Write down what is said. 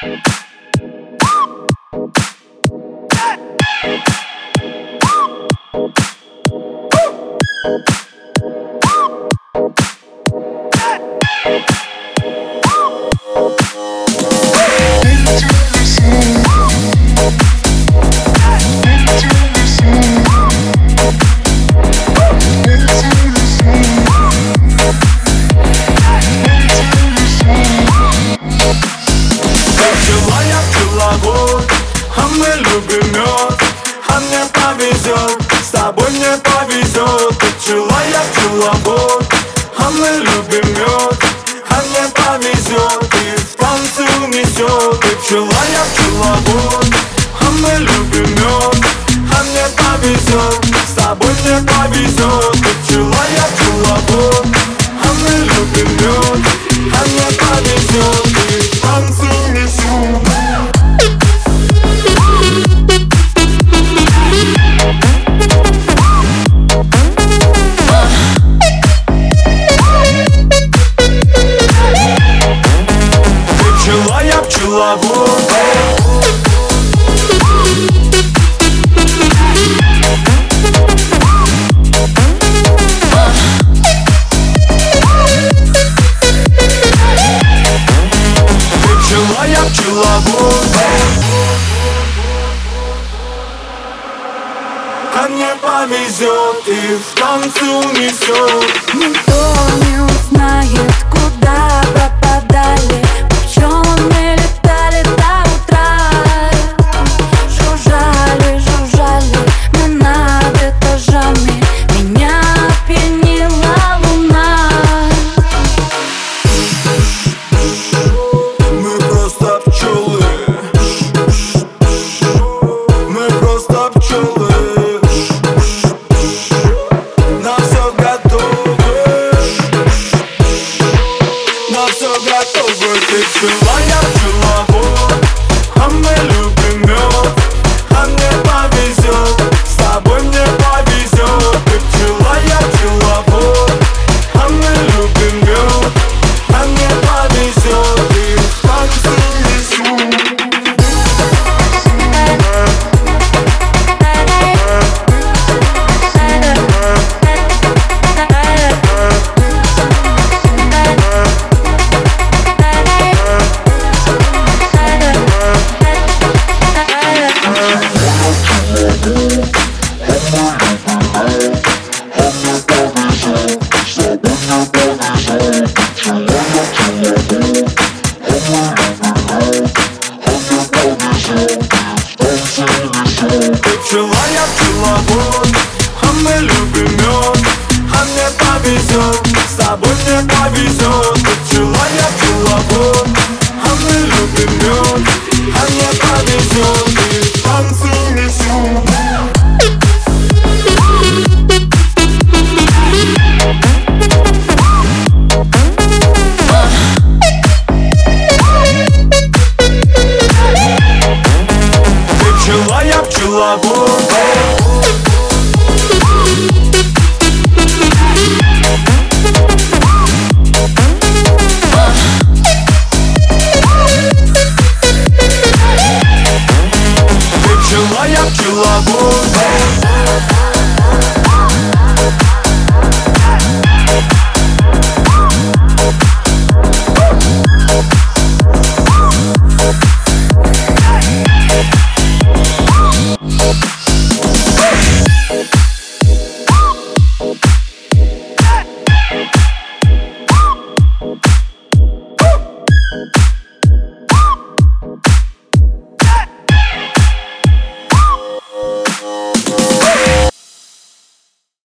Thank поймет А мне повезет. И в танцы унесет И пчела я пчеловод голову Пчела я пчеловод. Мне повезет и в танце унесет got over, takes a while Я лагун А мы любим мед А мне повезет, с тобой мне повезет пчела, я пчеловод А мы любим мед А мне повезет moja czuła bóle